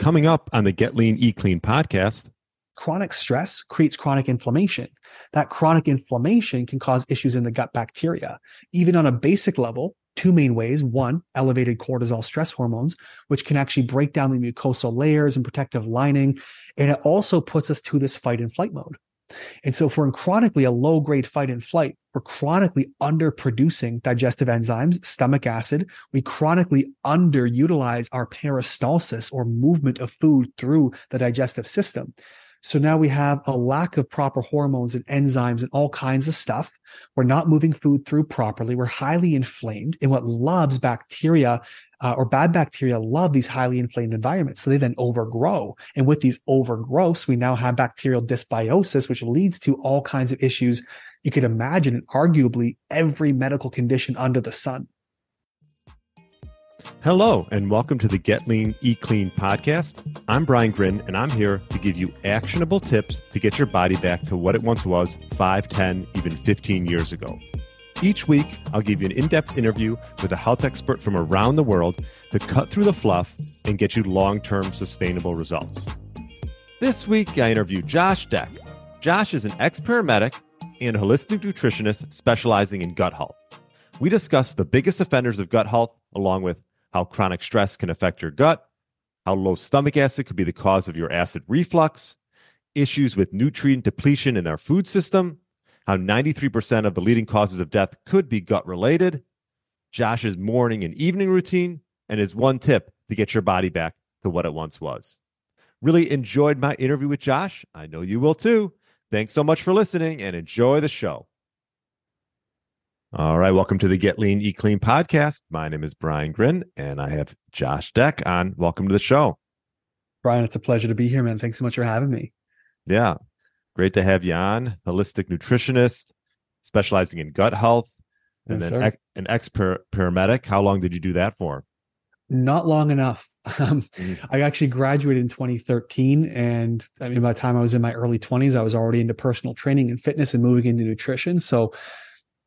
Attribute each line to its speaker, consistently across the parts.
Speaker 1: Coming up on the Get Lean, Eat Clean podcast.
Speaker 2: Chronic stress creates chronic inflammation. That chronic inflammation can cause issues in the gut bacteria. Even on a basic level, two main ways. One, elevated cortisol stress hormones, which can actually break down the mucosal layers and protective lining. And it also puts us to this fight and flight mode. And so if we're in chronically a low grade fight and flight, we're chronically underproducing digestive enzymes, stomach acid. We chronically underutilize our peristalsis or movement of food through the digestive system. So now we have a lack of proper hormones and enzymes and all kinds of stuff. We're not moving food through properly. We're highly inflamed. And what loves bacteria uh, or bad bacteria love these highly inflamed environments. So they then overgrow. And with these overgrowths, we now have bacterial dysbiosis, which leads to all kinds of issues you could imagine, and arguably every medical condition under the sun.
Speaker 1: Hello, and welcome to the Get Lean, Eat Clean podcast. I'm Brian Grin, and I'm here to give you actionable tips to get your body back to what it once was 5, 10, even 15 years ago. Each week, I'll give you an in depth interview with a health expert from around the world to cut through the fluff and get you long term sustainable results. This week, I interview Josh Dech. Josh is an ex paramedic and holistic nutritionist specializing in gut health. We discuss the biggest offenders of gut health, along with how chronic stress can affect your gut, how low stomach acid could be the cause of your acid reflux, issues with nutrient depletion in our food system, how 93% of the leading causes of death could be gut related, Josh's morning and evening routine, and his one tip to get your body back to what it once was. Really enjoyed my interview with Josh. I know you will too. Thanks so much for listening and enjoy the show. All right, welcome to the Get Lean, Eat Clean podcast. My name is Brian Grin, and I have Josh Dech on. Welcome to the show.
Speaker 2: Brian, it's a pleasure to be here, man. Thanks so much for having me.
Speaker 1: Yeah, great to have you on. Holistic nutritionist, specializing in gut health, and
Speaker 2: Yes,
Speaker 1: then ex- an ex paramedic. How long did you do that for?
Speaker 2: Not long enough. Um,
Speaker 1: Mhm.
Speaker 2: I actually graduated in 2013. And I mean, by the time I was in my early 20s, I was already into personal training and fitness and moving into nutrition. So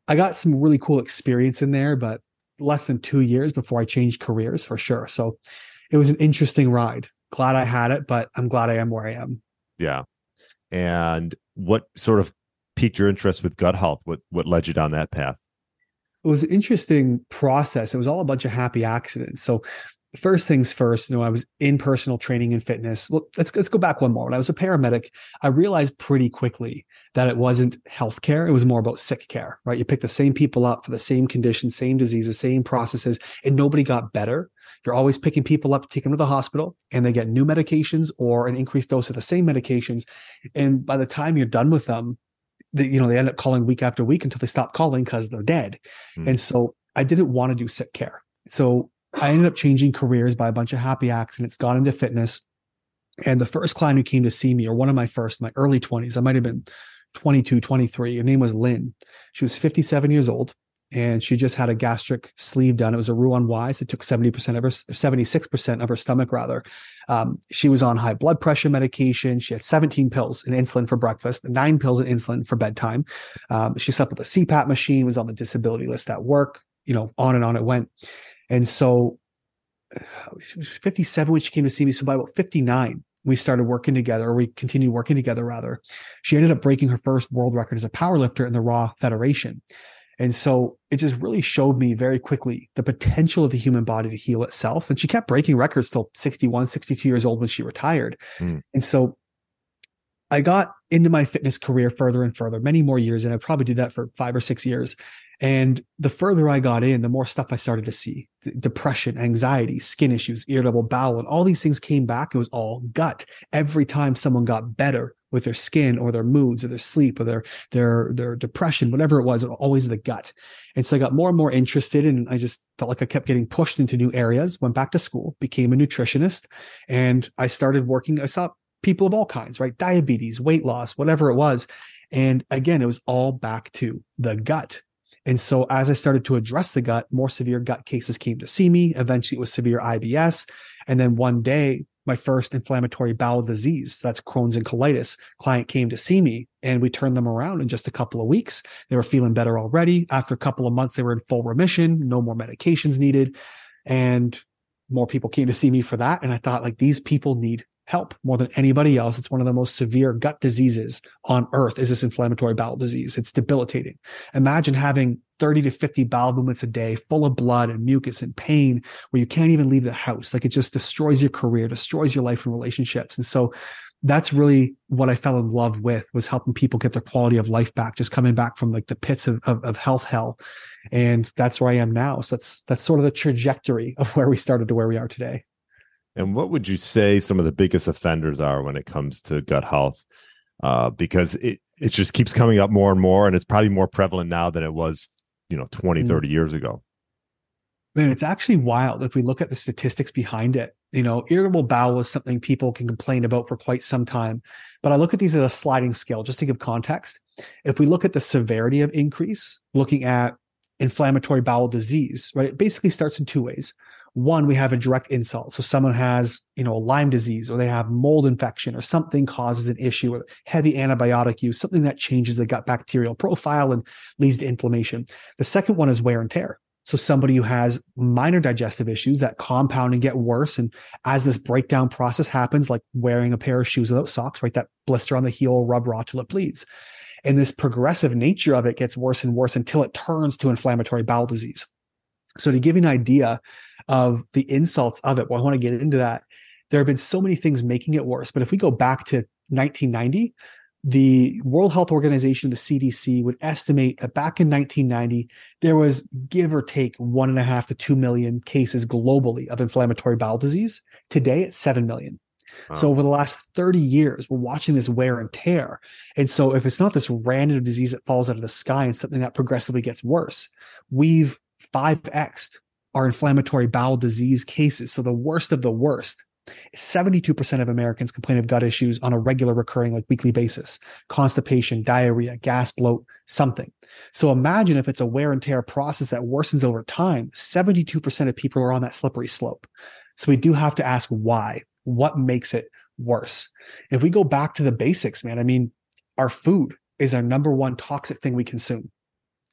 Speaker 2: I got some really cool experience in there, but less than two years before I changed careers for sure. So it was an interesting ride. Glad I had it, but I'm glad I am where I am.
Speaker 1: Yeah, and what sort of piqued your interest with gut health? What what led you down that path?
Speaker 2: it was an interesting process. It was all a bunch of happy accidents. So first things first, you know, I was in personal training and fitness. Well, let's let's go back one more. When I was a paramedic, I realized pretty quickly that it wasn't healthcare. It was more about sick care, right? You pick the same people up for the same conditions, same diseases, same processes, and nobody got better. You're always picking people up to take them to the hospital and they get new medications or an increased dose of the same medications. And by the time you're done with them, they, you know, they end up calling week after week until they stop calling because they're dead.
Speaker 1: Hmm.
Speaker 2: And so I didn't want to do sick care. So I ended up changing careers by a bunch of happy accidents, got into fitness. And the first client who came to see me, or one of my first, in my early 20s, I might have been 22, 23. Her name was Lynn. She was 57 years old and she just had a gastric sleeve done. It was a Roux Wise. It took 70% of her, 76% of her stomach, rather. Um, she was on high blood pressure medication. She had 17 pills and insulin for breakfast, nine pills and insulin for bedtime. Um, she slept with a CPAP machine, was on the disability list at work, you know, on and on it went. And so she was 57 when she came to see me. So by about 59, we started working together, or we continued working together rather. She ended up breaking her first world record as a powerlifter in the Raw Federation. And so it just really showed me very quickly the potential of the human body to heal itself. And she kept breaking records till 61, 62 years old when she retired.
Speaker 1: Hmm.
Speaker 2: And so I got into my fitness career further and further, many more years. And I probably did that for five or six years. And the further I got in, the more stuff I started to see depression, anxiety, skin issues, irritable bowel, and all these things came back. It was all gut. Every time someone got better with their skin or their moods or their sleep or their their their depression, whatever it was, it was always the gut. And so I got more and more interested, and I just felt like I kept getting pushed into new areas. Went back to school, became a nutritionist, and I started working. I saw people of all kinds, right? Diabetes, weight loss, whatever it was. And again, it was all back to the gut. And so as I started to address the gut, more severe gut cases came to see me. Eventually it was severe IBS. And then one day, my first inflammatory bowel disease, that's Crohn's and colitis, client came to see me and we turned them around in just a couple of weeks. They were feeling better already. After a couple of months, they were in full remission, no more medications needed. And more people came to see me for that. And I thought like these people need help more than anybody else. It's one of the most severe gut diseases on earth is this inflammatory bowel disease. It's debilitating. Imagine having 30 to 50 bowel movements a day full of blood and mucus and pain where you can't even leave the house. Like it just destroys your career, destroys your life and relationships. And so that's really what I fell in love with was helping people get their quality of life back, just coming back from like the pits of, of, of health hell. And that's where I am now. So that's, that's sort of the trajectory of where we started to where we are today.
Speaker 1: And what would you say some of the biggest offenders are when it comes to gut health? Uh, because it, it just keeps coming up more and more, and it's probably more prevalent now than it was, you know, 20, mm. 30 years ago.
Speaker 2: Man, it's actually wild if we look at the statistics behind it. You know, irritable bowel is something people can complain about for quite some time. But I look at these as a sliding scale just to give context. If we look at the severity of increase, looking at inflammatory bowel disease, right? It basically starts in two ways. One we have a direct insult. So someone has you know a lyme disease or they have mold infection or something causes an issue with heavy antibiotic use something that changes the gut bacterial profile and leads to inflammation. The second one is wear and tear. So somebody who has minor digestive issues that compound and get worse. And as this breakdown process happens like wearing a pair of shoes without socks right? That blister on the heel rub raw till it bleeds and this progressive nature of it gets worse and worse until it turns to inflammatory bowel disease so to give you an idea of the insults of it, well, I want to get into that. There have been so many things making it worse. But if we go back to 1990, the World Health Organization, the CDC, would estimate that back in 1990, there was give or take one and a half to two million cases globally of inflammatory bowel disease. Today, it's seven million. So over the last 30 years, we're watching this wear and tear. And so if it's not this random disease that falls out of the sky and something that progressively gets worse, we've 5 x our inflammatory bowel disease cases. So the worst of the worst. 72% of Americans complain of gut issues on a regular recurring like weekly basis. Constipation, diarrhea, gas bloat, something. So imagine if it's a wear and tear process that worsens over time, 72% of people are on that slippery slope. So we do have to ask why. What makes it worse? If we go back to the basics, man, I mean, our food is our number one toxic thing we consume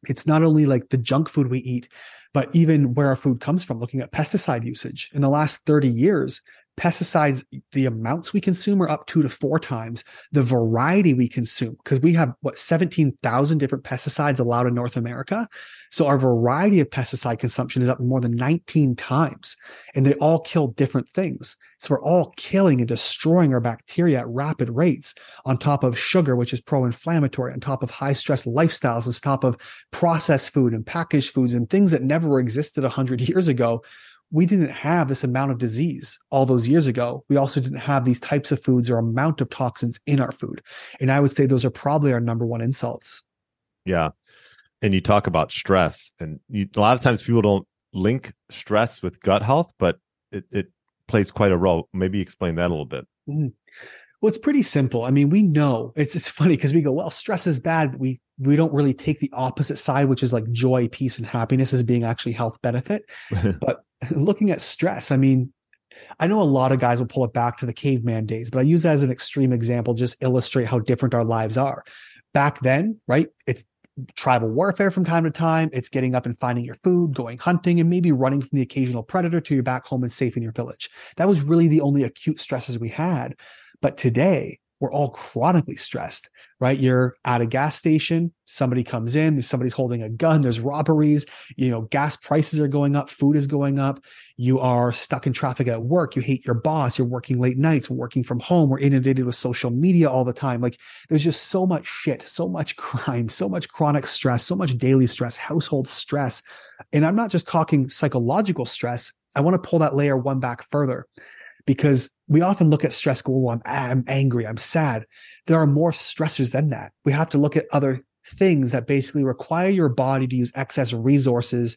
Speaker 2: it's not only like the junk food we eat, but even where our food comes from, looking at pesticide usage. In the last 30 years, pesticides, the amounts we consume are up two to four times the variety we consume because we have what 17,000 different pesticides allowed in North America. So our variety of pesticide consumption is up more than 19 times and they all kill different things. So we're all killing and destroying our bacteria at rapid rates on top of sugar, which is pro-inflammatory, on top of high stress lifestyles, on top of processed food and packaged foods and things that never existed 100 years ago we didn't have this amount of disease all those years ago. We also didn't have these types of foods or amount of toxins in our food. And I would say those are probably our number one insults.
Speaker 1: Yeah. And you talk about stress, and you, a lot of times people don't link stress with gut health, but it, it plays quite a role. Maybe explain that a little bit. Mm-hmm.
Speaker 2: Well, it's pretty simple. I mean, we know it's it's funny because we go, well, stress is bad, but we we don't really take the opposite side, which is like joy, peace, and happiness as being actually health benefit. but looking at stress, I mean, I know a lot of guys will pull it back to the caveman days, but I use that as an extreme example, just illustrate how different our lives are. Back then, right? It's tribal warfare from time to time. It's getting up and finding your food, going hunting, and maybe running from the occasional predator to your back home and safe in your village. That was really the only acute stresses we had. But today, we're all chronically stressed, right? You're at a gas station, somebody comes in, somebody's holding a gun, there's robberies, you know, gas prices are going up, food is going up, you are stuck in traffic at work, you hate your boss, you're working late nights, working from home, we're inundated with social media all the time. Like there's just so much shit, so much crime, so much chronic stress, so much daily stress, household stress. And I'm not just talking psychological stress. I want to pull that layer one back further because we often look at stress go, well, I'm, I'm angry, I'm sad. There are more stressors than that. We have to look at other things that basically require your body to use excess resources.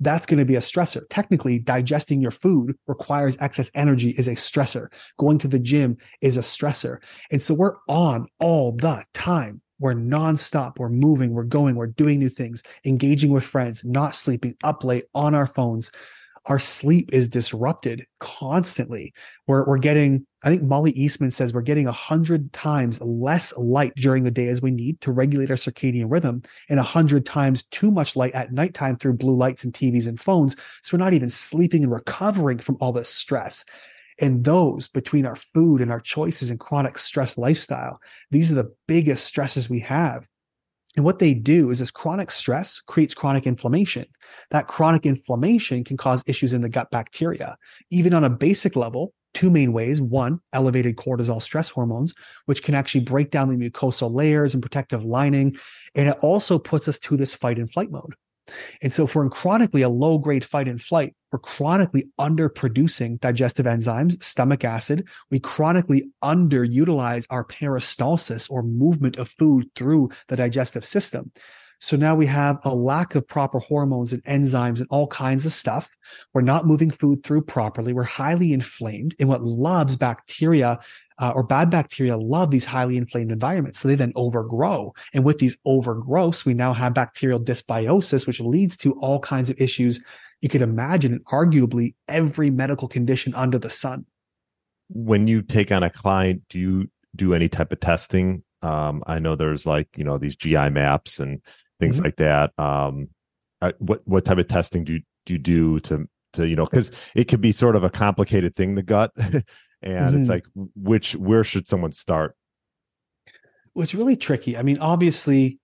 Speaker 2: That's going to be a stressor. Technically, digesting your food requires excess energy is a stressor. Going to the gym is a stressor. And so we're on all the time. We're nonstop. We're moving. We're going. We're doing new things, engaging with friends, not sleeping, up late, on our phones our sleep is disrupted constantly. We're, we're getting, I think Mollie Eastman says we're getting a hundred times less light during the day as we need to regulate our circadian rhythm and a hundred times too much light at nighttime through blue lights and TVs and phones. So we're not even sleeping and recovering from all this stress. And those between our food and our choices and chronic stress lifestyle, these are the biggest stresses we have. And what they do is this chronic stress creates chronic inflammation. That chronic inflammation can cause issues in the gut bacteria. Even on a basic level, two main ways. One, elevated cortisol stress hormones, which can actually break down the mucosal layers and protective lining. And it also puts us to this fight and flight mode. And so if we're in chronically a low grade fight and flight, we're chronically underproducing digestive enzymes, stomach acid. We chronically underutilize our peristalsis or movement of food through the digestive system. So now we have a lack of proper hormones and enzymes and all kinds of stuff. We're not moving food through properly. We're highly inflamed. And what loves bacteria uh, or bad bacteria love these highly inflamed environments. So they then overgrow. And with these overgrowths, we now have bacterial dysbiosis, which leads to all kinds of issues you could imagine, and arguably every medical condition under the sun.
Speaker 1: When you take on a client, do you do any type of testing? Um, I know there's like, you know, these GI maps and things mm-hmm. like that. Um, uh, what what type of testing do you, do you do to to you know because it could be sort of a complicated thing the gut, and mm-hmm. it's like which where should someone start?
Speaker 2: Well, it's really tricky. I mean, obviously,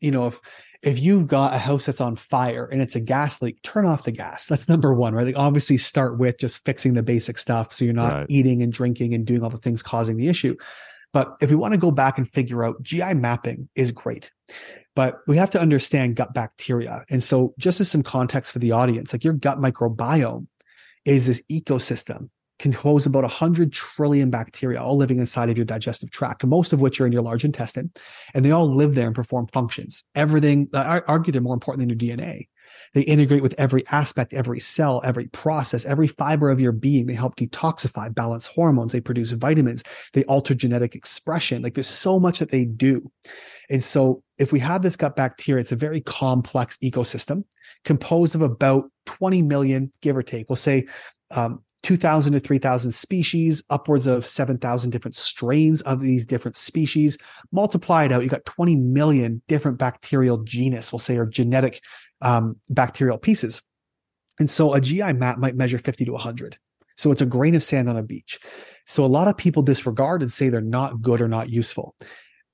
Speaker 2: you know if if you've got a house that's on fire and it's a gas leak, turn off the gas. That's number one, right? Like obviously start with just fixing the basic stuff so you're not right. eating and drinking and doing all the things causing the issue. But if we want to go back and figure out GI mapping is great. But we have to understand gut bacteria. And so, just as some context for the audience, like your gut microbiome is this ecosystem composed about 100 trillion bacteria all living inside of your digestive tract, most of which are in your large intestine. And they all live there and perform functions. Everything, I argue they're more important than your DNA. They integrate with every aspect, every cell, every process, every fiber of your being. They help detoxify, balance hormones. They produce vitamins. They alter genetic expression. Like there's so much that they do. And so if we have this gut bacteria, it's a very complex ecosystem composed of about 20 million, give or take. We'll say um, 2,000 to 3,000 species, upwards of 7,000 different strains of these different species. Multiply it out, you got 20 million different bacterial genus, we'll say, or genetic um, bacterial pieces. And so a GI map might measure 50 to 100. So it's a grain of sand on a beach. So a lot of people disregard and say they're not good or not useful.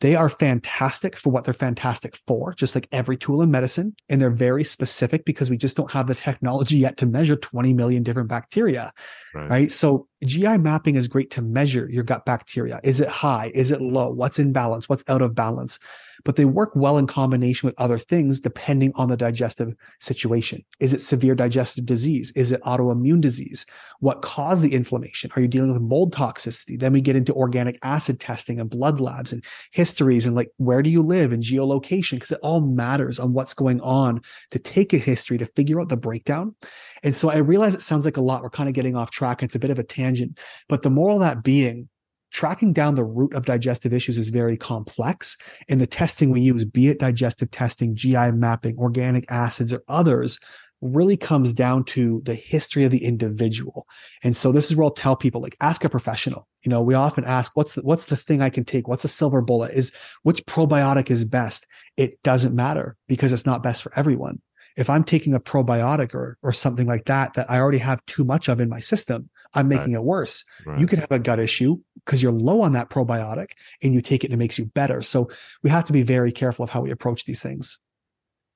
Speaker 2: They are fantastic for what they're fantastic for, just like every tool in medicine. And they're very specific because we just don't have the technology yet to measure 20 million different bacteria. Right. right? So GI mapping is great to measure your gut bacteria. Is it high? Is it low? What's in balance? What's out of balance? But they work well in combination with other things depending on the digestive situation. Is it severe digestive disease? Is it autoimmune disease? What caused the inflammation? Are you dealing with mold toxicity? Then we get into organic acid testing and blood labs and histories and like where do you live and geolocation because it all matters on what's going on to take a history to figure out the breakdown. And so I realize it sounds like a lot. We're kind of getting off track. It's a bit of a tangent, but the moral of that being, tracking down the root of digestive issues is very complex. And the testing we use, be it digestive testing, GI mapping, organic acids, or others, really comes down to the history of the individual. And so this is where I'll tell people like ask a professional. You know, we often ask what's the, what's the thing I can take? What's a silver bullet? Is which probiotic is best? It doesn't matter because it's not best for everyone if I'm taking a probiotic or or something like that that I already have too much of in my system, I'm making right. it worse. Right. You could have a gut issue because you're low on that probiotic and you take it and it makes you better. So we have to be very careful of how we approach these things.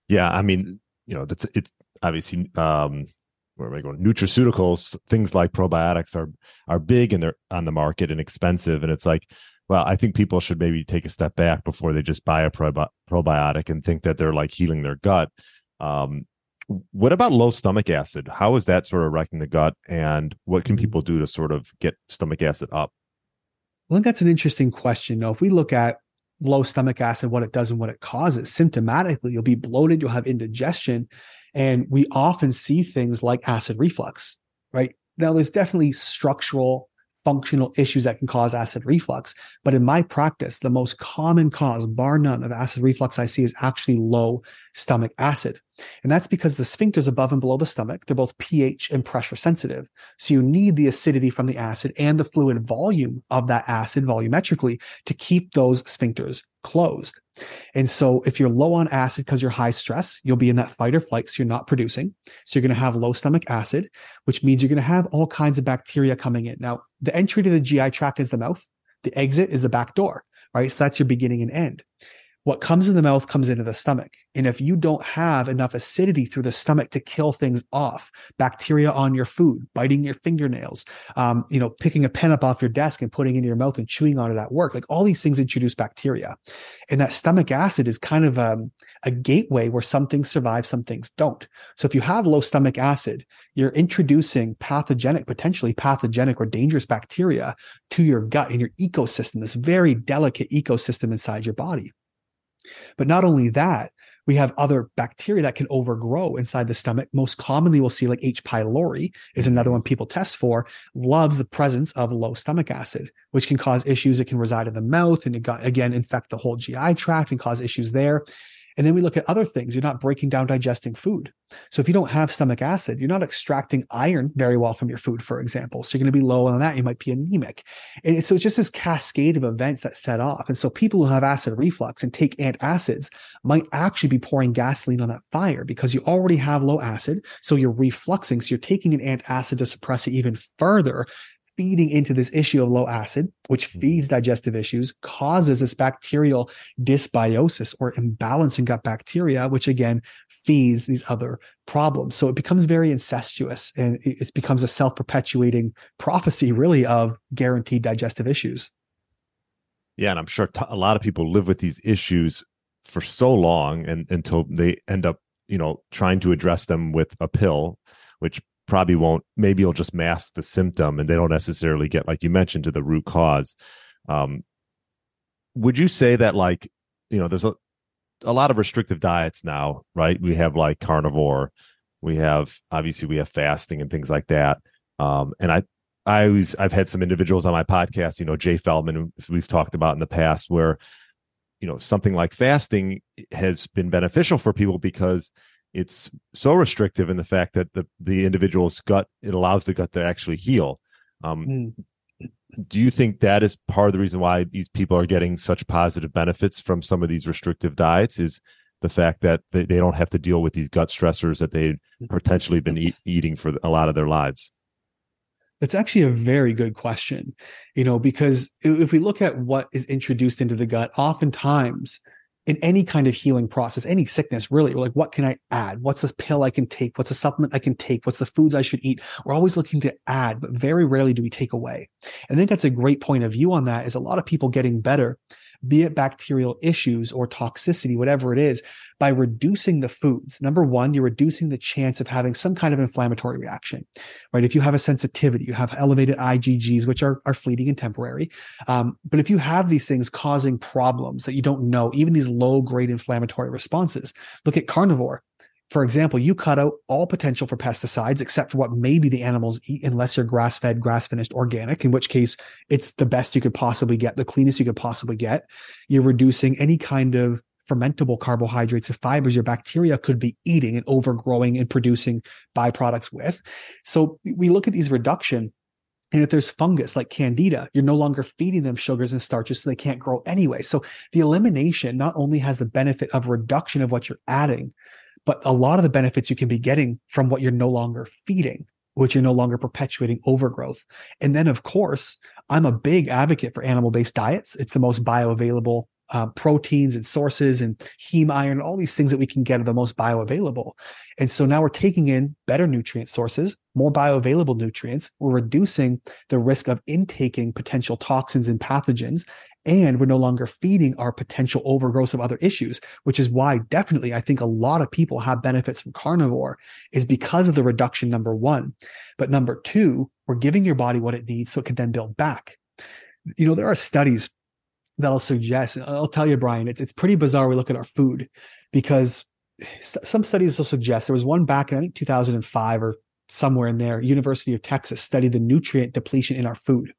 Speaker 1: Yeah, I mean, you know, that's it's obviously um where am I going? Nutraceuticals, things like probiotics are are big and they're on the market and expensive. And it's like, well, I think people should maybe take a step back before they just buy a probi- probiotic and think that they're like healing their gut. Um, what about low stomach acid? How is that sort of wrecking the gut? And what can people do to sort of get stomach acid up?
Speaker 2: Think that's an interesting question. Now, if we look at low stomach acid, what it does and what it causes, symptomatically, you'll be bloated, you'll have indigestion. And we often see things like acid reflux, right? Now, there's definitely structural, functional issues that can cause acid reflux. But in my practice, the most common cause, bar none, of acid reflux I see is actually low stomach acid. And that's because the sphincters above and below the stomach, they're both pH and pressure sensitive. So you need the acidity from the acid and the fluid volume of that acid volumetrically to keep those sphincters closed. And so if you're low on acid because you're high stress, you'll be in that fight or flight. So you're not producing. So you're going to have low stomach acid, which means you're going to have all kinds of bacteria coming in. Now, the entry to the GI tract is the mouth. The exit is the back door, right? So that's your beginning and end what comes in the mouth comes into the stomach. And if you don't have enough acidity through the stomach to kill things off, bacteria on your food, biting your fingernails, um, you know, picking a pen up off your desk and putting it in your mouth and chewing on it at work, like all these things introduce bacteria. And that stomach acid is kind of a, um, a gateway where some things survive, some things don't. So if you have low stomach acid, you're introducing pathogenic, potentially pathogenic or dangerous bacteria to your gut and your ecosystem, this very delicate ecosystem inside your body. But not only that, we have other bacteria that can overgrow inside the stomach. Most commonly, we'll see like H. pylori is mm-hmm. another one people test for, loves the presence of low stomach acid, which can cause issues. It can reside in the mouth and it got, again, infect the whole GI tract and cause issues there. And then we look at other things. You're not breaking down digesting food. So if you don't have stomach acid, you're not extracting iron very well from your food, for example. So you're going to be low on that. You might be anemic. And so it's just this cascade of events that set off. And so people who have acid reflux and take antacids might actually be pouring gasoline on that fire because you already have low acid. So you're refluxing. So you're taking an antacid to suppress it even further feeding into this issue of low acid, which mm-hmm. feeds digestive issues, causes this bacterial dysbiosis or imbalance in gut bacteria, which again feeds these other problems. So it becomes very incestuous and it becomes a self perpetuating prophecy, really, of guaranteed digestive issues.
Speaker 1: Yeah. And I'm sure t- a lot of people live with these issues for so long and until they end up, you know, trying to address them with a pill, which probably won't maybe it'll just mask the symptom and they don't necessarily get like you mentioned to the root cause. Um would you say that like you know there's a a lot of restrictive diets now right? We have like carnivore we have obviously we have fasting and things like that. Um and i i always i've had some individuals on my podcast you know jay feldman we've talked about in the past where you know something like fasting has been beneficial for people because it's so restrictive in the fact that the the individual's gut it allows the gut to actually heal. Um, mm. Do you think that is part of the reason why these people are getting such positive benefits from some of these restrictive diets? Is the fact that they, they don't have to deal with these gut stressors that they've potentially been eat, eating for a lot of their lives?
Speaker 2: It's actually a very good question, you know, because if we look at what is introduced into the gut, oftentimes in any kind of healing process, any sickness, really, we're like, what can I add? What's the pill I can take? What's a supplement I can take? What's the foods I should eat? We're always looking to add, but very rarely do we take away. And I think that's a great point of view on that is a lot of people getting better be it bacterial issues or toxicity, whatever it is, by reducing the foods. Number one, you're reducing the chance of having some kind of inflammatory reaction, right? If you have a sensitivity, you have elevated IgGs, which are, are fleeting and temporary. Um, but if you have these things causing problems that you don't know, even these low grade inflammatory responses, look at carnivore. For example, you cut out all potential for pesticides except for what maybe the animals eat, unless you're grass fed, grass finished organic, in which case it's the best you could possibly get, the cleanest you could possibly get. You're reducing any kind of fermentable carbohydrates or fibers your bacteria could be eating and overgrowing and producing byproducts with. So we look at these reduction and if there's fungus like candida, you're no longer feeding them sugars and starches so they can't grow anyway. So the elimination not only has the benefit of reduction of what you're adding, but a lot of the benefits you can be getting from what you're no longer feeding which you're no longer perpetuating overgrowth. And then, of course, I'm a big advocate for animal based diets. It's the most bioavailable uh, proteins and sources and heme iron, all these things that we can get are the most bioavailable. And so now we're taking in better nutrient sources, more bioavailable nutrients. We're reducing the risk of intaking potential toxins and pathogens and we're no longer feeding our potential overgrowth of other issues, which is why definitely I think a lot of people have benefits from carnivore is because of the reduction, number one. But number two, we're giving your body what it needs so it can then build back. You know, there are studies that'll suggest, I'll tell you, Brian, it's, it's pretty bizarre. We look at our food because some studies will suggest there was one back in, I think, 2005 or somewhere in there, University of Texas studied the nutrient depletion in our food.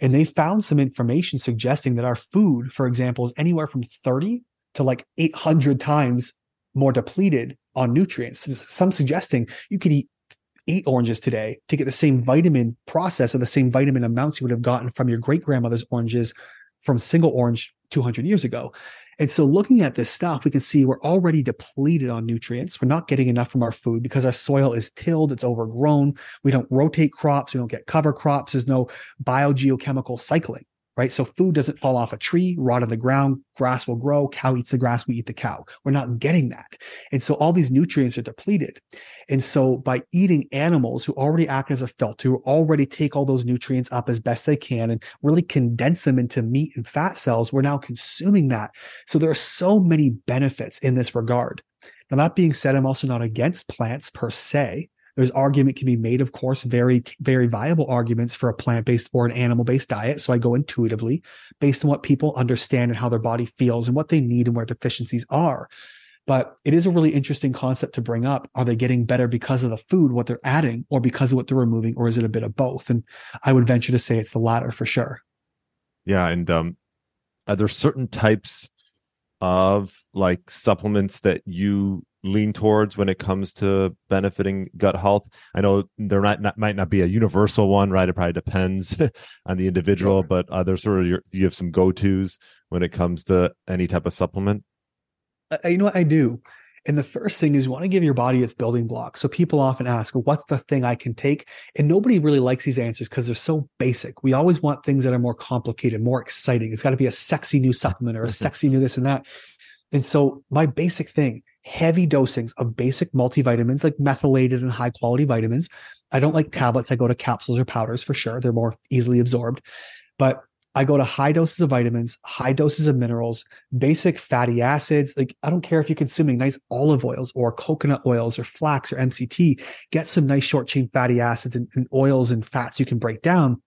Speaker 2: And they found some information suggesting that our food, for example, is anywhere from 30 to like 800 times more depleted on nutrients. Some suggesting you could eat eight oranges today to get the same vitamin process or the same vitamin amounts you would have gotten from your great grandmother's oranges from single orange 200 years ago. And so looking at this stuff, we can see we're already depleted on nutrients. We're not getting enough from our food because our soil is tilled, it's overgrown. We don't rotate crops, we don't get cover crops, there's no biogeochemical cycling right? So food doesn't fall off a tree, rot on the ground, grass will grow, cow eats the grass, we eat the cow. We're not getting that. And so all these nutrients are depleted. And so by eating animals who already act as a filter, who already take all those nutrients up as best they can and really condense them into meat and fat cells, we're now consuming that. So there are so many benefits in this regard. Now, that being said, I'm also not against plants per se. There's argument can be made, of course, very, very viable arguments for a plant based or an animal based diet. So I go intuitively based on what people understand and how their body feels and what they need and where deficiencies are. But it is a really interesting concept to bring up. Are they getting better because of the food, what they're adding, or because of what they're removing, or is it a bit of both? And I would venture to say it's the latter for sure.
Speaker 1: Yeah. And um, are there certain types of like supplements that you lean towards when it comes to benefiting gut health? I know there might not, might not be a universal one, right? It probably depends on the individual, sure. but are there sort of your, you have some go tos when it comes to any type of supplement?
Speaker 2: Uh, you know what I do? And the first thing is you want to give your body its building blocks. So people often ask, what's the thing I can take? And nobody really likes these answers because they're so basic. We always want things that are more complicated, more exciting. It's got to be a sexy new supplement or a sexy new this and that. And so my basic thing heavy dosings of basic multivitamins like methylated and high quality vitamins. I don't like tablets. I go to capsules or powders for sure. They're more easily absorbed. But I go to high doses of vitamins, high doses of minerals, basic fatty acids. Like, I don't care if you're consuming nice olive oils or coconut oils or flax or MCT, get some nice short chain fatty acids and, and oils and fats you can break down.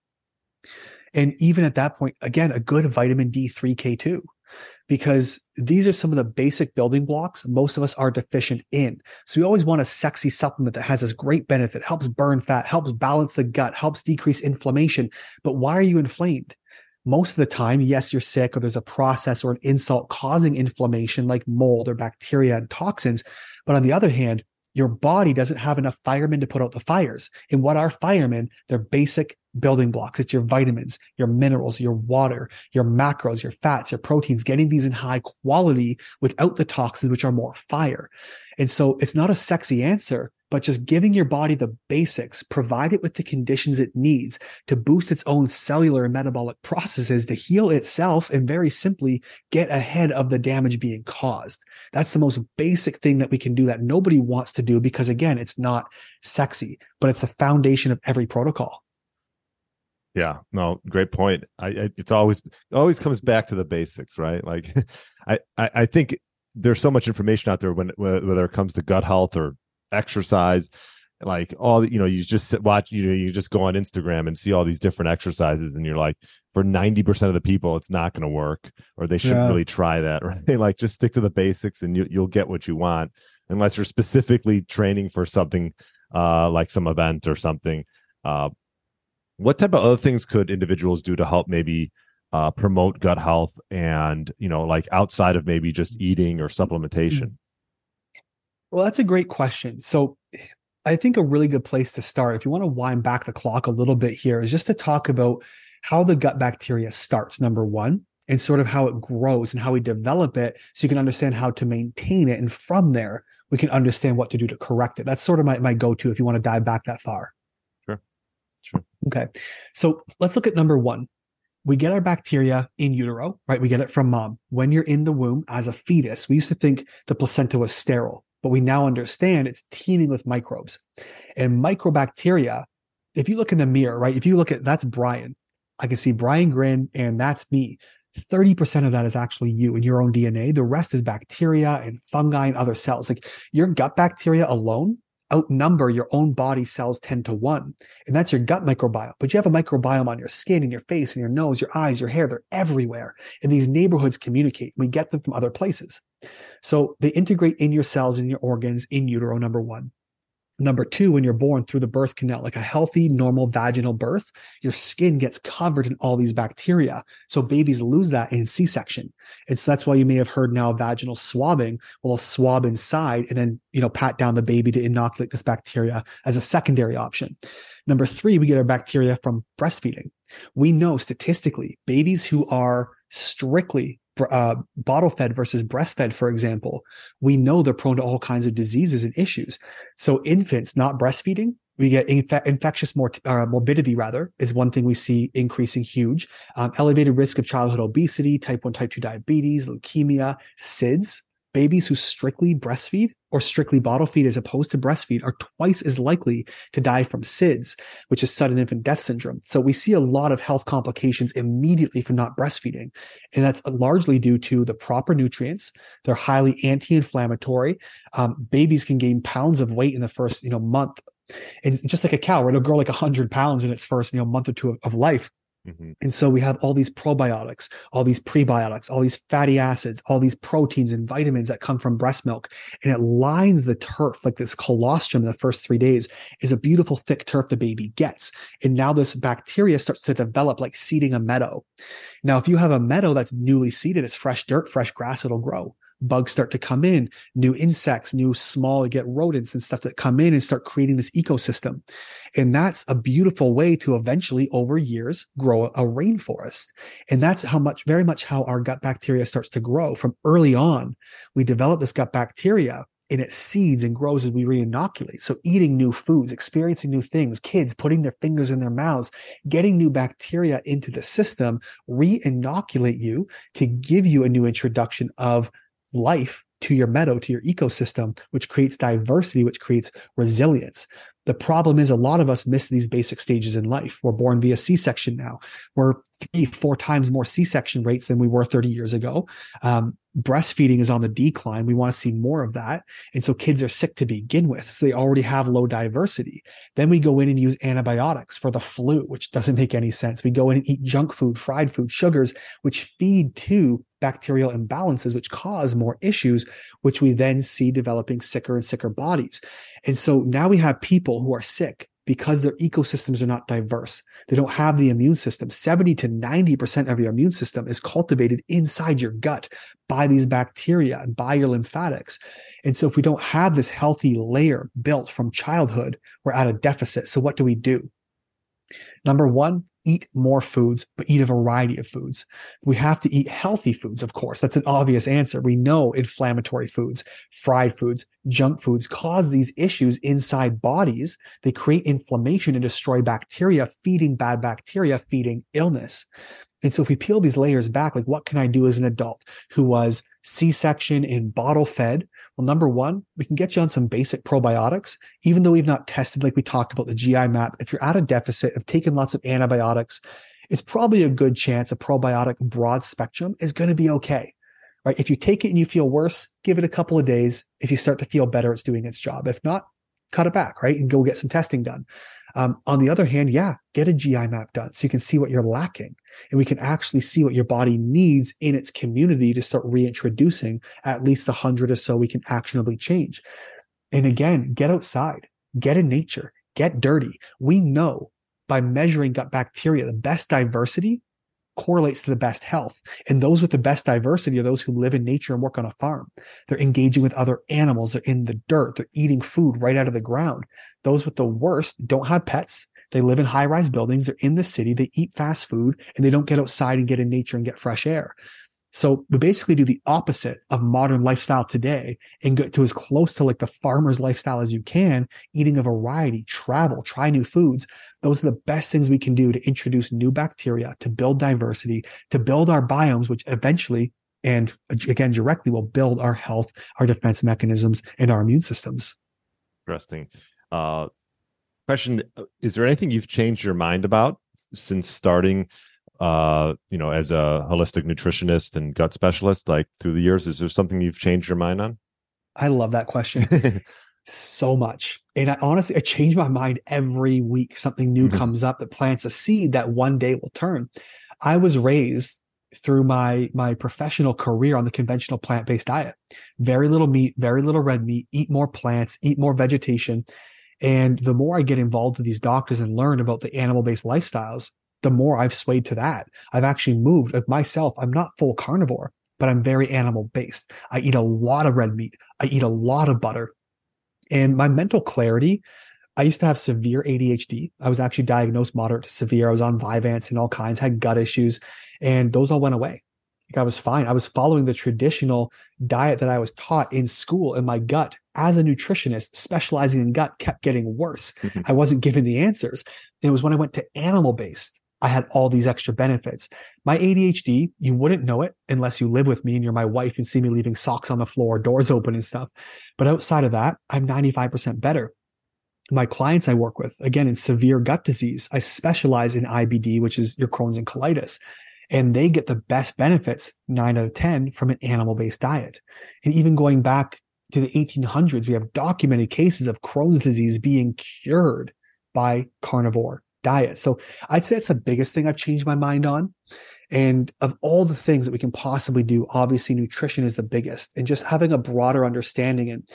Speaker 2: And even at that point, again, a good vitamin D3, K2 because these are some of the basic building blocks most of us are deficient in. So we always want a sexy supplement that has this great benefit, helps burn fat, helps balance the gut, helps decrease inflammation. But why are you inflamed? Most of the time, yes, you're sick or there's a process or an insult causing inflammation like mold or bacteria and toxins. But on the other hand, your body doesn't have enough firemen to put out the fires. And what are firemen? They're basic building blocks. It's your vitamins, your minerals, your water, your macros, your fats, your proteins, getting these in high quality without the toxins, which are more fire. And so it's not a sexy answer, but just giving your body the basics, provide it with the conditions it needs to boost its own cellular and metabolic processes to heal itself and very simply get ahead of the damage being caused. That's the most basic thing that we can do that nobody wants to do because again, it's not sexy, but it's the foundation of every protocol.
Speaker 1: Yeah, no, great point. I, I, it's always always comes back to the basics, right? Like, I, I, I think there's so much information out there when whether it comes to gut health or exercise, like all you know, you just sit, watch, you know, you just go on Instagram and see all these different exercises, and you're like, for ninety percent of the people, it's not going to work, or they shouldn't yeah. really try that, right? like, just stick to the basics, and you, you'll get what you want, unless you're specifically training for something uh, like some event or something. Uh, what type of other things could individuals do to help maybe uh, promote gut health and you know like outside of maybe just eating or supplementation?
Speaker 2: Well that's a great question. So i think a really good place to start if you want to wind back the clock a little bit here is just to talk about how the gut bacteria starts number one and sort of how it grows and how we develop it so you can understand how to maintain it and from there we can understand what to do to correct it. That's sort of my, my go-to if you want to dive back that far Okay. So let's look at number one. We get our bacteria in utero, right? We get it from mom. When you're in the womb as a fetus, we used to think the placenta was sterile, but we now understand it's teeming with microbes. And microbacteria, if you look in the mirror, right? If you look at that's Brian, I can see Brian Grin, and that's me. 30% of that is actually you and your own DNA. The rest is bacteria and fungi and other cells. Like your gut bacteria alone outnumber your own body cells 10 to 1. And that's your gut microbiome. But you have a microbiome on your skin and your face and your nose, your eyes, your hair. They're everywhere. And these neighborhoods communicate. We get them from other places. So they integrate in your cells in your organs in utero, number one. Number two, when you're born through the birth canal, like a healthy, normal vaginal birth, your skin gets covered in all these bacteria. So babies lose that in C section. And so that's why you may have heard now vaginal swabbing. Well, swab inside and then, you know, pat down the baby to inoculate this bacteria as a secondary option. Number three, we get our bacteria from breastfeeding. We know statistically babies who are strictly uh, bottle fed versus breastfed, for example, we know they're prone to all kinds of diseases and issues. So infants not breastfeeding, we get inf- infectious uh, morbidity rather is one thing we see increasing huge. Um, elevated risk of childhood obesity, type 1, type 2 diabetes, leukemia, SIDS, babies who strictly breastfeed or strictly bottle feed as opposed to breastfeed are twice as likely to die from SIDS, which is sudden infant death syndrome. So we see a lot of health complications immediately from not breastfeeding. And that's largely due to the proper nutrients. They're highly anti-inflammatory. Um, babies can gain pounds of weight in the first, you know, month. And just like a cow? It'll grow like 100 pounds in its first, you know, month or two of, of life. Mm-hmm. And so we have all these probiotics, all these prebiotics, all these fatty acids, all these proteins and vitamins that come from breast milk. And it lines the turf like this colostrum the first three days is a beautiful thick turf the baby gets. And now this bacteria starts to develop like seeding a meadow. Now, if you have a meadow that's newly seeded, it's fresh dirt, fresh grass, it'll grow bugs start to come in, new insects, new small, get rodents and stuff that come in and start creating this ecosystem. And that's a beautiful way to eventually, over years, grow a rainforest. And that's how much, very much how our gut bacteria starts to grow. From early on, we develop this gut bacteria and it seeds and grows as we reinoculate. So eating new foods, experiencing new things, kids putting their fingers in their mouths, getting new bacteria into the system, reinoculate you to give you a new introduction of life to your meadow, to your ecosystem, which creates diversity, which creates resilience. The problem is a lot of us miss these basic stages in life. We're born via C-section now. We're three, four times more C-section rates than we were 30 years ago. Um, breastfeeding is on the decline. We want to see more of that. And so kids are sick to begin with. So they already have low diversity. Then we go in and use antibiotics for the flu, which doesn't make any sense. We go in and eat junk food, fried food, sugars, which feed to bacterial imbalances, which cause more issues, which we then see developing sicker and sicker bodies. And so now we have people who are sick because their ecosystems are not diverse. They don't have the immune system. 70 to 90% of your immune system is cultivated inside your gut by these bacteria and by your lymphatics. And so if we don't have this healthy layer built from childhood, we're at a deficit. So what do we do? Number one, eat more foods, but eat a variety of foods. We have to eat healthy foods, of course. That's an obvious answer. We know inflammatory foods, fried foods, junk foods cause these issues inside bodies. They create inflammation and destroy bacteria, feeding bad bacteria, feeding illness. And so if we peel these layers back, like what can I do as an adult who was C-section and bottle fed? Well, number one, we can get you on some basic probiotics, even though we've not tested, like we talked about the GI map. If you're at a deficit of taking lots of antibiotics, it's probably a good chance a probiotic broad spectrum is going to be okay. Right. If you take it and you feel worse, give it a couple of days. If you start to feel better, it's doing its job. If not, cut it back, right? And go get some testing done. Um, on the other hand, yeah, get a GI map done so you can see what you're lacking and we can actually see what your body needs in its community to start reintroducing at least a hundred or so we can actionably change. And again, get outside, get in nature, get dirty. We know by measuring gut bacteria, the best diversity correlates to the best health. And those with the best diversity are those who live in nature and work on a farm. They're engaging with other animals. They're in the dirt. They're eating food right out of the ground. Those with the worst don't have pets. They live in high rise buildings. They're in the city. They eat fast food and they don't get outside and get in nature and get fresh air. So we basically do the opposite of modern lifestyle today and get to as close to like the farmer's lifestyle as you can, eating a variety, travel, try new foods. Those are the best things we can do to introduce new bacteria, to build diversity, to build our biomes, which eventually and again directly will build our health, our defense mechanisms, and our immune systems.
Speaker 1: Interesting. Uh, question: Is there anything you've changed your mind about since starting uh you know as a holistic nutritionist and gut specialist like through the years is there something you've changed your mind on?
Speaker 2: I love that question. So much. And i honestly i change my mind every week something new mm-hmm. comes up that plants a seed that one day will turn. I was raised through my my professional career on the conventional plant-based diet. Very little meat very little red meat eat more plants eat more vegetation. And the more I get involved with these doctors and learn about the animal based lifestyles, the more I've swayed to that. I've actually moved myself. I'm not full carnivore, but I'm very animal based. I eat a lot of red meat. I eat a lot of butter. And my mental clarity, I used to have severe ADHD. I was actually diagnosed moderate to severe. I was on Vyvanse and all kinds, had gut issues, and those all went away. Like I was fine. I was following the traditional diet that I was taught in school, and my gut, as a nutritionist specializing in gut, kept getting worse. Mm-hmm. I wasn't given the answers. it was when I went to animal based, I had all these extra benefits. My ADHD, you wouldn't know it unless you live with me and you're my wife and see me leaving socks on the floor, doors open and stuff. But outside of that, I'm 95% better. My clients I work with, again, in severe gut disease, I specialize in IBD, which is your Crohn's and colitis and they get the best benefits nine out of 10 from an animal based diet. And even going back to the 1800s, we have documented cases of Crohn's disease being cured by carnivore diet. So I'd say that's the biggest thing I've changed my mind on. And of all the things that we can possibly do, obviously nutrition is the biggest and just having a broader understanding. And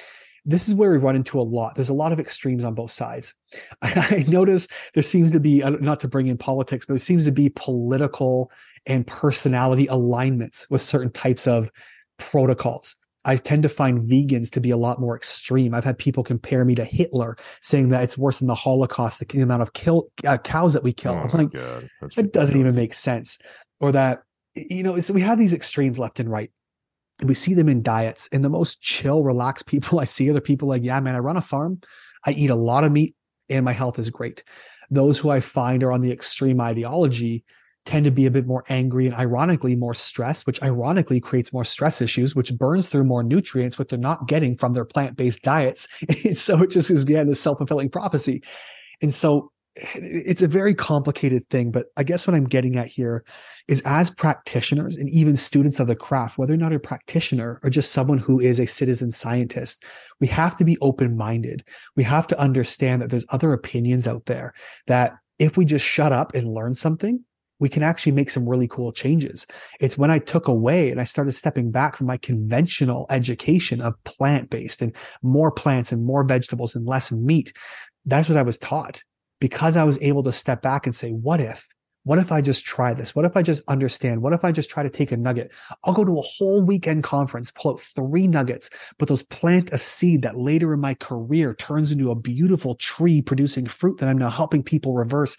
Speaker 2: this is where we run into a lot. There's a lot of extremes on both sides. I, notice there seems to be, uh, not to bring in politics, but it seems to be political and personality alignments with certain types of protocols. I tend to find vegans to be a lot more extreme. I've had people compare me to Hitler, saying that it's worse than the Holocaust, the amount of kill uh, cows that we kill. Oh I'm like, it doesn't even make sense. Or that, you know, so we have these extremes left and right. And we see them in diets. And the most chill, relaxed people I see are the people like, yeah, man, I run a farm. I eat a lot of meat and my health is great. Those who I find are on the extreme ideology tend to be a bit more angry and ironically more stressed, which ironically creates more stress issues, which burns through more nutrients, which they're not getting from their plant based diets. So it just is again a self fulfilling prophecy. And so eh, it's a very complicated thing. But I guess what I'm getting at here is as practitioners and even students of the craft, whether or not a practitioner or just someone who is a citizen scientist, we have to be open minded. We have to understand that there's other opinions out there that if we just shut up and learn something, we can actually make some really cool changes. It's when I took away and I started stepping back from my conventional education of plant based and more plants and more vegetables and less meat. That's what I was taught because I was able to step back and say, what if? What if I just try this? What if I just understand? What if I just try to take a nugget? I'll go to a whole weekend conference, pull out three nuggets, but those plant a seed that later in my career turns into a beautiful tree producing fruit that I'm now helping people reverse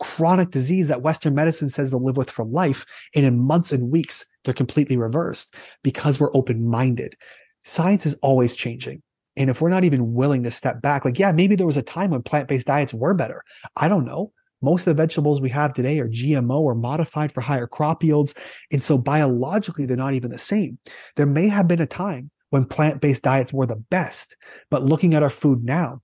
Speaker 2: chronic disease that Western medicine says they'll live with for life. And in months and weeks, they're completely reversed because we're open minded. Science is always changing. And if we're not even willing to step back, like, yeah, maybe there was a time when plant based diets were better. I don't know. Most of the vegetables we have today are GMO or modified for higher crop yields. And so biologically, they're not even the same. There may have been a time when plant based diets were the best, but looking at our food now,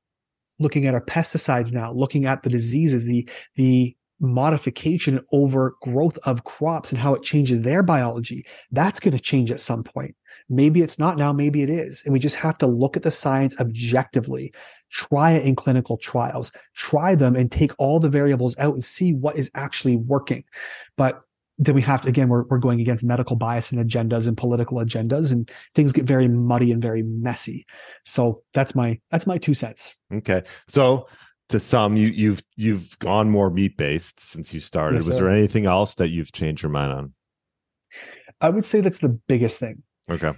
Speaker 2: looking at our pesticides now, looking at the diseases, the the modification and overgrowth of crops and how it changes their biology. That's going to change at some point. Maybe it's not now, maybe it is. And we just have to look at the science objectively, try it in clinical trials, try them and take all the variables out and see what is actually working. But then we have to again we're, we're going against medical bias and agendas and political agendas and things get very muddy and very messy. So that's my that's my two cents.
Speaker 1: Okay. So to some you you've you've gone more meat based since you started. Yes, was there anything else that you've changed your mind on?
Speaker 2: I would say that's the biggest thing.
Speaker 1: Okay.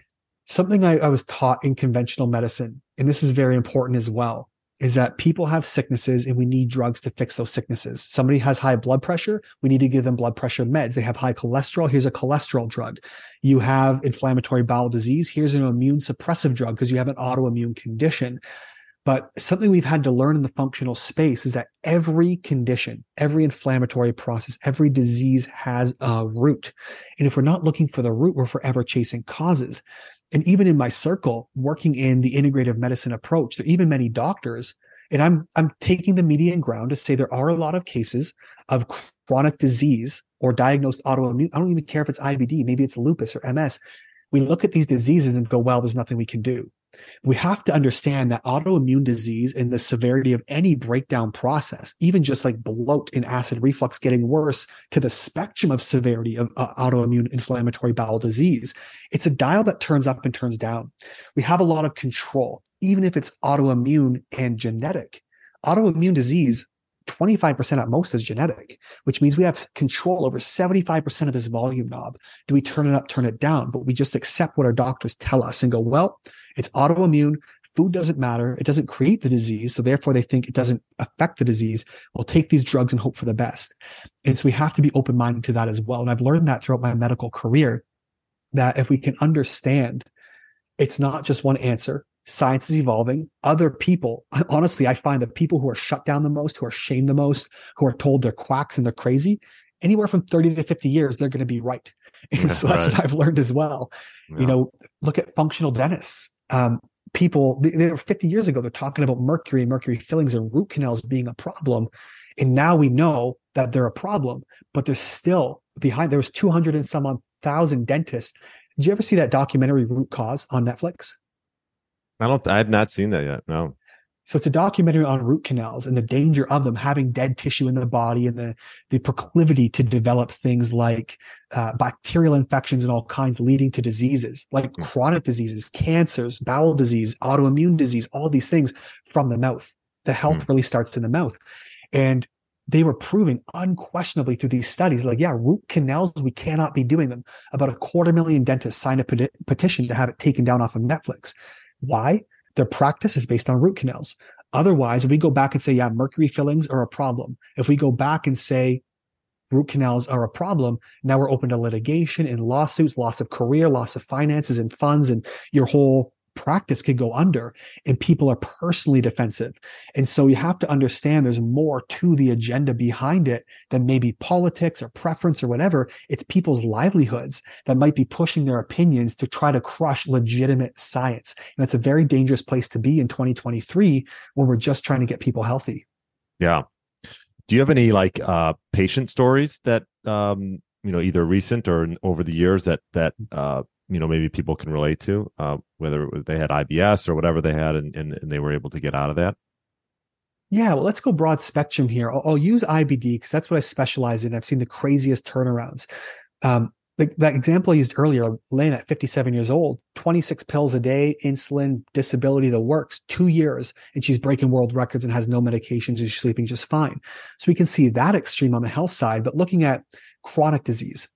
Speaker 2: Something I, I was taught in conventional medicine and this is very important as well is that people have sicknesses and we need drugs to fix those sicknesses. Somebody has high blood pressure, we need to give them blood pressure meds. They have high cholesterol, here's a cholesterol drug. You have inflammatory bowel disease, here's an immune suppressive drug because you have an autoimmune condition. But something we've had to learn in the functional space is that every condition, every inflammatory process, every disease has a root. And if we're not looking for the root, we're forever chasing causes. And even in my circle, working in the integrative medicine approach, there are even many doctors, and I'm I'm taking the median ground to say there are a lot of cases of chronic disease or diagnosed autoimmune. I don't even care if it's IBD, maybe it's lupus or MS. We look at these diseases and go, well, there's nothing we can do. We have to understand that autoimmune disease and the severity of any breakdown process, even just like bloat and acid reflux getting worse to the spectrum of severity of uh, autoimmune inflammatory bowel disease, it's a dial that turns up and turns down. We have a lot of control, even if it's autoimmune and genetic. autoimmune disease 25% at most is genetic, which means we have control over 75% of this volume knob. Do we turn it up, turn it down? But we just accept what our doctors tell us and go, well, it's autoimmune. Food doesn't matter. It doesn't create the disease. So therefore they think it doesn't affect the disease. We'll take these drugs and hope for the best. And so we have to be open minded to that as well. And I've learned that throughout my medical career that if we can understand it's not just one answer, science is evolving. Other people, honestly, I find that people who are shut down the most, who are shamed the most, who are told they're quacks and they're crazy, anywhere from 30 to 50 years, they're going to be right. And so that's right. what I've learned as well. Yeah. You know, look at functional dentists. Um, people, they, they were 50 years ago, they're talking about mercury and mercury fillings and root canals being a problem. And now we know that they're a problem, but there's still behind, there was 200 and some thousand dentists. Did you ever see that documentary Root Cause on Netflix?
Speaker 1: I don't. I have not seen that yet. No.
Speaker 2: So it's a documentary on root canals and the danger of them having dead tissue in the body and the the proclivity to develop things like uh, bacterial infections and all kinds, leading to diseases like mm. chronic diseases, cancers, bowel disease, autoimmune disease, all these things from the mouth. The health mm. really starts in the mouth, and they were proving unquestionably through these studies, like, yeah, root canals, we cannot be doing them. About a quarter million dentists signed a peti- petition to have it taken down off of Netflix. Why? Their practice is based on root canals. Otherwise, if we go back and say, yeah, mercury fillings are a problem, if we go back and say root canals are a problem, now we're open to litigation and lawsuits, loss of career, loss of finances and funds, and your whole practice could go under and people are personally defensive. And so you have to understand there's more to the agenda behind it than maybe politics or preference or whatever. It's people's livelihoods that might be pushing their opinions to try to crush legitimate science. And it's a very dangerous place to be in 2023 when we're just trying to get people healthy.
Speaker 1: Yeah. Do you have any like uh patient stories that um you know either recent or over the years that that uh you know maybe people can relate to uh, whether was, they had ibs or whatever they had and, and, and, they were able to get out of that?
Speaker 2: Yeah well let's go broad spectrum here. I'll, I'll use ibd because that's what i specialize in. I've seen the craziest turnarounds. Um, the, that example I used earlier, Lynn at 57 years old, 26 pills a day, insulin, disability, the works, two years, and she's breaking world records and has no medications and she's sleeping just fine. So we can see that extreme on the health side, but looking at chronic disease.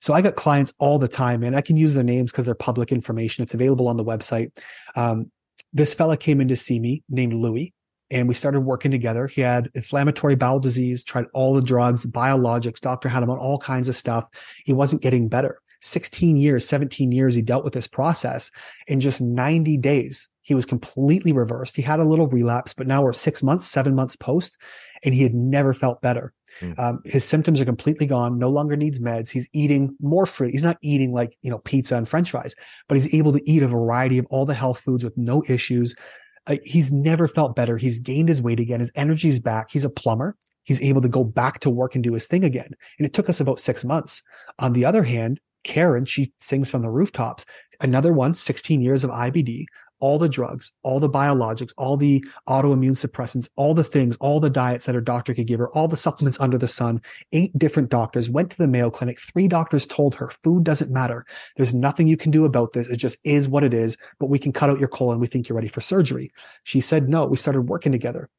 Speaker 2: So I got clients all the time, and I can use their names because they're public information. It's available on the website. Um, this fella came in to see me named Louis, and we started working together. He had inflammatory bowel disease, tried all the drugs, biologics. Doctor had him on all kinds of stuff. He wasn't getting better. 16 years, 17 years, he dealt with this process. In just 90 days, he was completely reversed. He had a little relapse, but now we're six months, seven months post, and he had never felt better. Mm. Um, his symptoms are completely gone. No longer needs meds. He's eating more free. He's not eating like you know pizza and French fries, but he's able to eat a variety of all the health foods with no issues. Uh, he's never felt better. He's gained his weight again. His energy's back. He's a plumber. He's able to go back to work and do his thing again. And it took us about six months. On the other hand, Karen, she sings from the rooftops. Another one, 16 years of IBD, all the drugs, all the biologics, all the autoimmune suppressants, all the things, all the diets that her doctor could give her, all the supplements under the sun. Eight different doctors went to the Mayo Clinic. Three doctors told her food doesn't matter. There's nothing you can do about this. It just is what it is, but we can cut out your colon. We think you're ready for surgery. She said no. We started working together.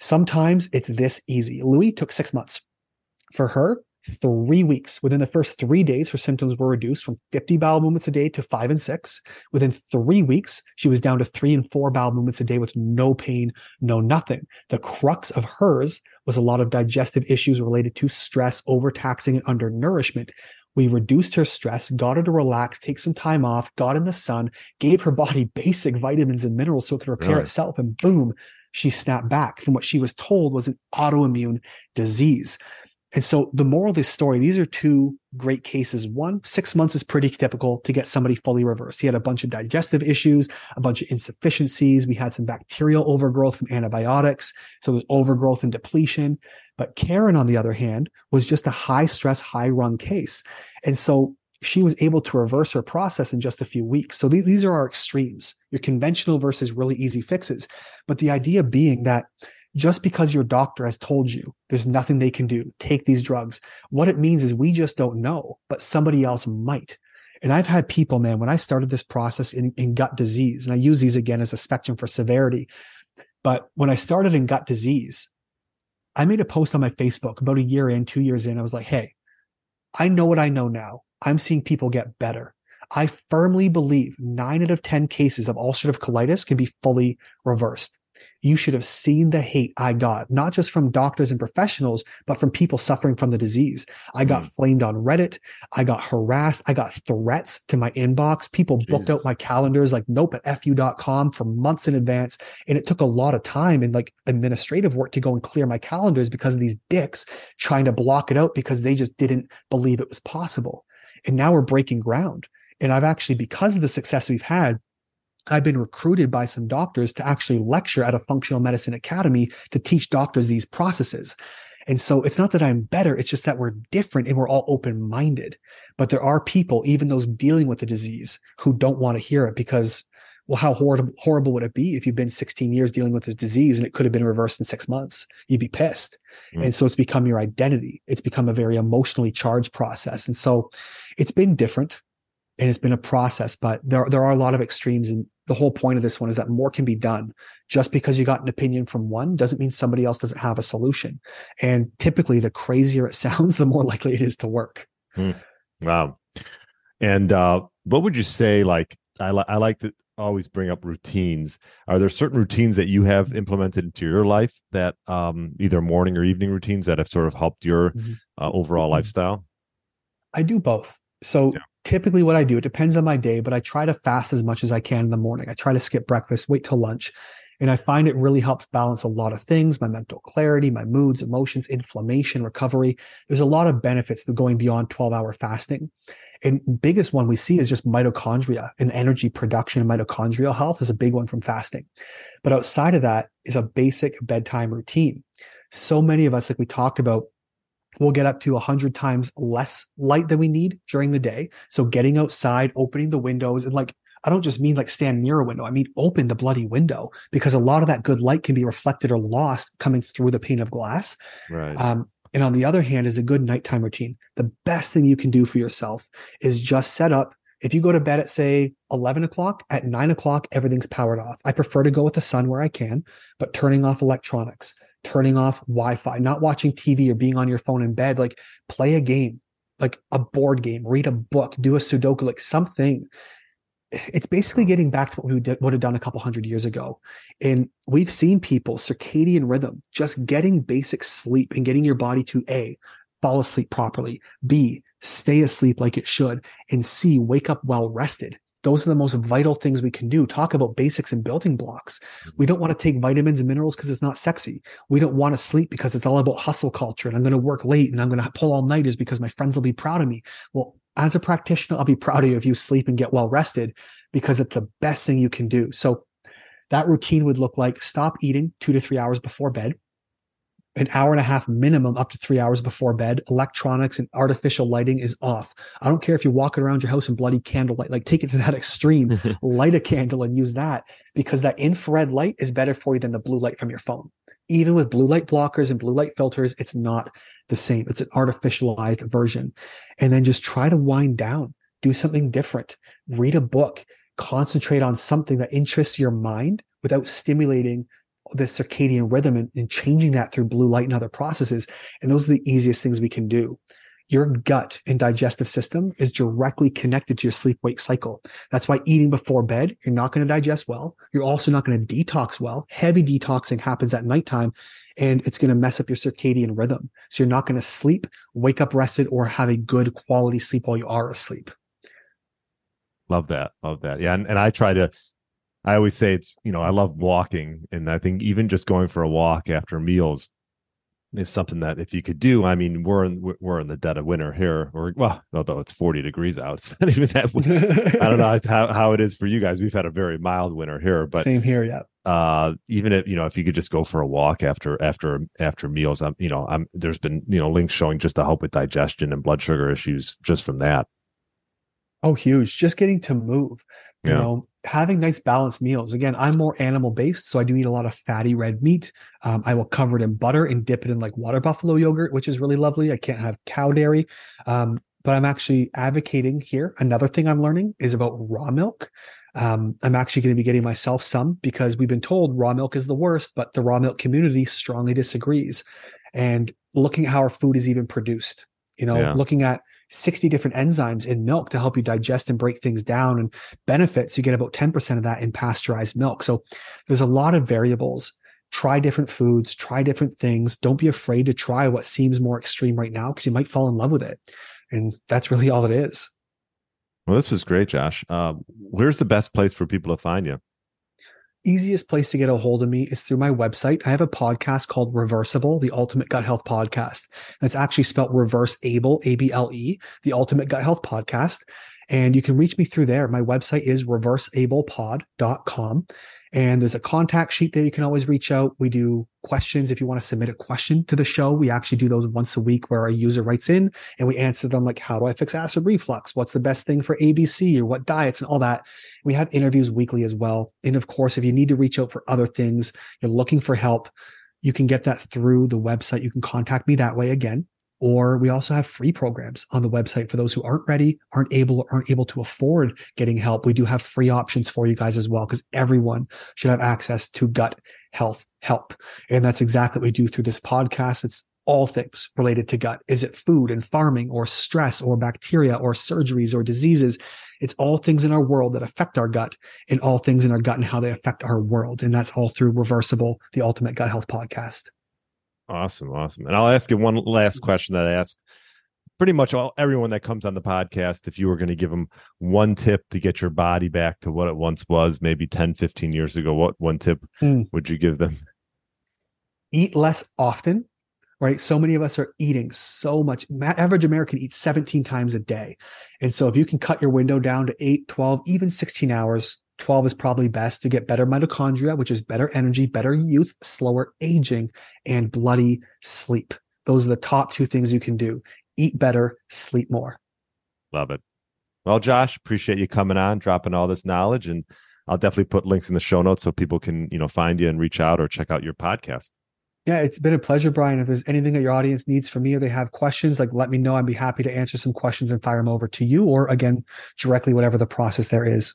Speaker 2: Sometimes it's this easy. Louis took six months. For her, three weeks. Within the first three days, her symptoms were reduced from 50 bowel movements a day to five and six. Within three weeks, she was down to three and four bowel movements a day with no pain, no nothing. The crux of hers was a lot of digestive issues related to stress, overtaxing, and undernourishment. We reduced her stress, got her to relax, take some time off, got in the sun, gave her body basic vitamins and minerals so it could repair really? itself, and boom, she snapped back from what she was told was an autoimmune disease. And so the moral of this story, these are two great cases. One, six months is pretty typical to get somebody fully reversed. He had a bunch of digestive issues, a bunch of insufficiencies. We had some bacterial overgrowth from antibiotics. So there's overgrowth and depletion. But Karen, on the other hand, was just a high stress, high run case. And so she was able to reverse her process in just a few weeks. So these, these are our extremes, your conventional versus really easy fixes. But the idea being that just because your doctor has told you there's nothing they can do, take these drugs. What it means is we just don't know, but somebody else might. And I've had people, man, when I started this process in, in gut disease, and I use these again as a spectrum for severity, But when I started in gut disease, I made a post on my Facebook about a year in, two years in. I was like, hey, I know what I know now. I'm seeing people get better. I firmly believe nine out of 10 cases of ulcerative colitis can be fully reversed. You should have seen the hate I got, not just from doctors and professionals, but from people suffering from the disease. I got mm. flamed on Reddit. I got harassed. I got threats to my inbox. People Jesus. booked out my calendars like nope at fu.com for months in advance. And it took a lot of time and like administrative work to go and clear my calendars because of these dicks trying to block it out because they just didn't believe it was possible. And now we're breaking ground. And I've actually, because of the success we've had, I've been recruited by some doctors to actually lecture at a functional medicine academy to teach doctors these processes. And so it's not that I'm better, it's just that we're different and we're all open minded. But there are people, even those dealing with the disease, who don't want to hear it because, well, how horrible, horrible would it be if you've been 16 years dealing with this disease and it could have been reversed in six months? You'd be pissed. Mm. And so it's become your identity. It's become a very emotionally charged process. And so it's been different and it's been a process, but there, there are a lot of extremes and the whole point of this one is that more can be done. Just because you got an opinion from one doesn't mean somebody else doesn't have a solution. And typically, the crazier it sounds, the more likely it is to work.
Speaker 1: Hmm. Wow. And uh, what would you say? Like, I, li- I like to always bring up routines. Are there certain routines that you have implemented into your life that um, either morning or evening routines that have sort of helped your mm-hmm. uh, overall mm-hmm. lifestyle?
Speaker 2: I do both. So yeah typically what I do, it depends on my day, but I try to fast as much as I can in the morning. I try to skip breakfast, wait till lunch. And I find it really helps balance a lot of things, my mental clarity, my moods, emotions, inflammation, recovery. There's a lot of benefits to going beyond 12 hour fasting. And biggest one we see is just mitochondria and energy production and mitochondrial health is a big one from fasting. But outside of that is a basic bedtime routine. So many of us, like we talked about, we'll get up to 100 times less light than we need during the day. So getting outside, opening the windows, and like, I don't just mean like stand near a window. I mean, open the bloody window because a lot of that good light can be reflected or lost coming through the pane of glass.
Speaker 1: Right.
Speaker 2: Um, and on the other hand, is a good nighttime routine. The best thing you can do for yourself is just set up. If you go to bed at say 11 o'clock, at nine o'clock, everything's powered off. I prefer to go with the sun where I can, but turning off electronics, turning off Wi-Fi, not watching TV or being on your phone in bed. Like play a game, like a board game, read a book, do a Sudoku, like something. It's basically getting back to what we did, would have done a couple hundred years ago. And we've seen people circadian rhythm, just getting basic sleep and getting your body to A, fall asleep properly, B, stay asleep like it should, and C, wake up well rested. Those are the most vital things we can do. Talk about basics and building blocks. We don't want to take vitamins and minerals because it's not sexy. We don't want to sleep because it's all about hustle culture and I'm going to work late and I'm going to pull all nighters because my friends will be proud of me. Well, as a practitioner, I'll be proud of you if you sleep and get well rested because it's the best thing you can do. So that routine would look like stop eating two to three hours before bed an hour and a half minimum up to three hours before bed. Electronics and artificial lighting is off. I don't care if you're walking around your house in bloody candlelight, like take it to that extreme, light a candle and use that because that infrared light is better for you than the blue light from your phone. Even with blue light blockers and blue light filters, it's not the same. It's an artificialized version. And then just try to wind down, do something different, read a book, concentrate on something that interests your mind without stimulating the circadian rhythm and, and changing that through blue light and other processes. And those are the easiest things we can do your gut and digestive system is directly connected to your sleep wake cycle. That's why eating before bed, you're not going to digest well. You're also not going to detox well. Heavy detoxing happens at nighttime and it's going to mess up your circadian rhythm. So you're not going to sleep, wake up rested, or have a good quality sleep while you are asleep.
Speaker 1: Love that. Love that. Yeah. And, and I try to I always say it's, you know, I love walking. And I think even just going for a walk after meals is something that if you could do, I mean, we're in, we're in the dead of winter here, or well, although it's 40 degrees out, it's not even that. I don't know how, how it is for you guys. We've had a very mild winter here, but
Speaker 2: same here. Yeah.
Speaker 1: Uh, even if, you know, if you could just go for a walk after, after, after meals, I'm, you know, I'm, there's been, you know, links showing just to help with digestion and blood sugar issues just from that.
Speaker 2: Oh, huge. Just getting to move, you yeah. know, having nice balanced meals. Again, I'm more animal based, so I do eat a lot of fatty red meat. Um, I will cover it in butter and dip it in like water buffalo yogurt, which is really lovely. I can't have cow dairy. Um, but I'm actually advocating here. Another thing I'm learning is about raw milk. Um, I'm actually going to be getting myself some because we've been told raw milk is the worst, but the raw milk community strongly disagrees. And looking at how our food is even produced, you know, yeah. looking at 60 different enzymes in milk to help you digest and break things down and benefits, you get about 10% of that in pasteurized milk. So there's a lot of variables. Try different foods, try different things. Don't be afraid to try what seems more extreme right now because you might fall in love with it. And that's really all it is.
Speaker 1: Well, this was great, Josh. Uh, where's the best place for people to find you?
Speaker 2: Easiest place to get a hold of me is through my website. I have a podcast called Reversable, the Ultimate Gut Health Podcast. It's actually spelled reverse able, A B L E, the Ultimate Gut Health Podcast. And you can reach me through there. My website is reversablepod.com. And there's a contact sheet there. You can always reach out. We do questions. If you want to submit a question to the show, we actually do those once a week where a user writes in and we answer them like, how do I fix acid reflux? What's the best thing for ABC or what diets and all that. We have interviews weekly as well. And of course, if you need to reach out for other things, you're looking for help, you can get that through the website. You can contact me that way again. Or we also have free programs on the website for those who aren't ready, aren't able, aren't able to afford getting help. We do have free options for you guys as well, because everyone should have access to gut health help. And that's exactly what we do through this podcast. It's all things related to gut. Is it food and farming or stress or bacteria or surgeries or diseases? It's all things in our world that affect our gut and all things in our gut and how they affect our world. And that's all through Reversable, the Ultimate Gut Health Podcast.
Speaker 1: Awesome, awesome. And I'll ask you one last question that I ask pretty much all everyone that comes on the podcast if you were going to give them one tip to get your body back to what it once was maybe 10 15 years ago what one tip mm. would you give them?
Speaker 2: Eat less often right? So many of us are eating so much. Average american eats 17 times a day. And so if you can cut your window down to 8 12 even 16 hours 12 is probably best to get better mitochondria, which is better energy, better youth, slower aging, and bloody sleep. Those are the top two things you can do eat better, sleep more.
Speaker 1: Love it. Well, Josh, appreciate you coming on, dropping all this knowledge. And I'll definitely put links in the show notes so people can, you know, find you and reach out or check out your podcast.
Speaker 2: Yeah, it's been a pleasure, Brian. If there's anything that your audience needs from me or they have questions, like let me know. I'd be happy to answer some questions and fire them over to you or again, directly, whatever the process there is.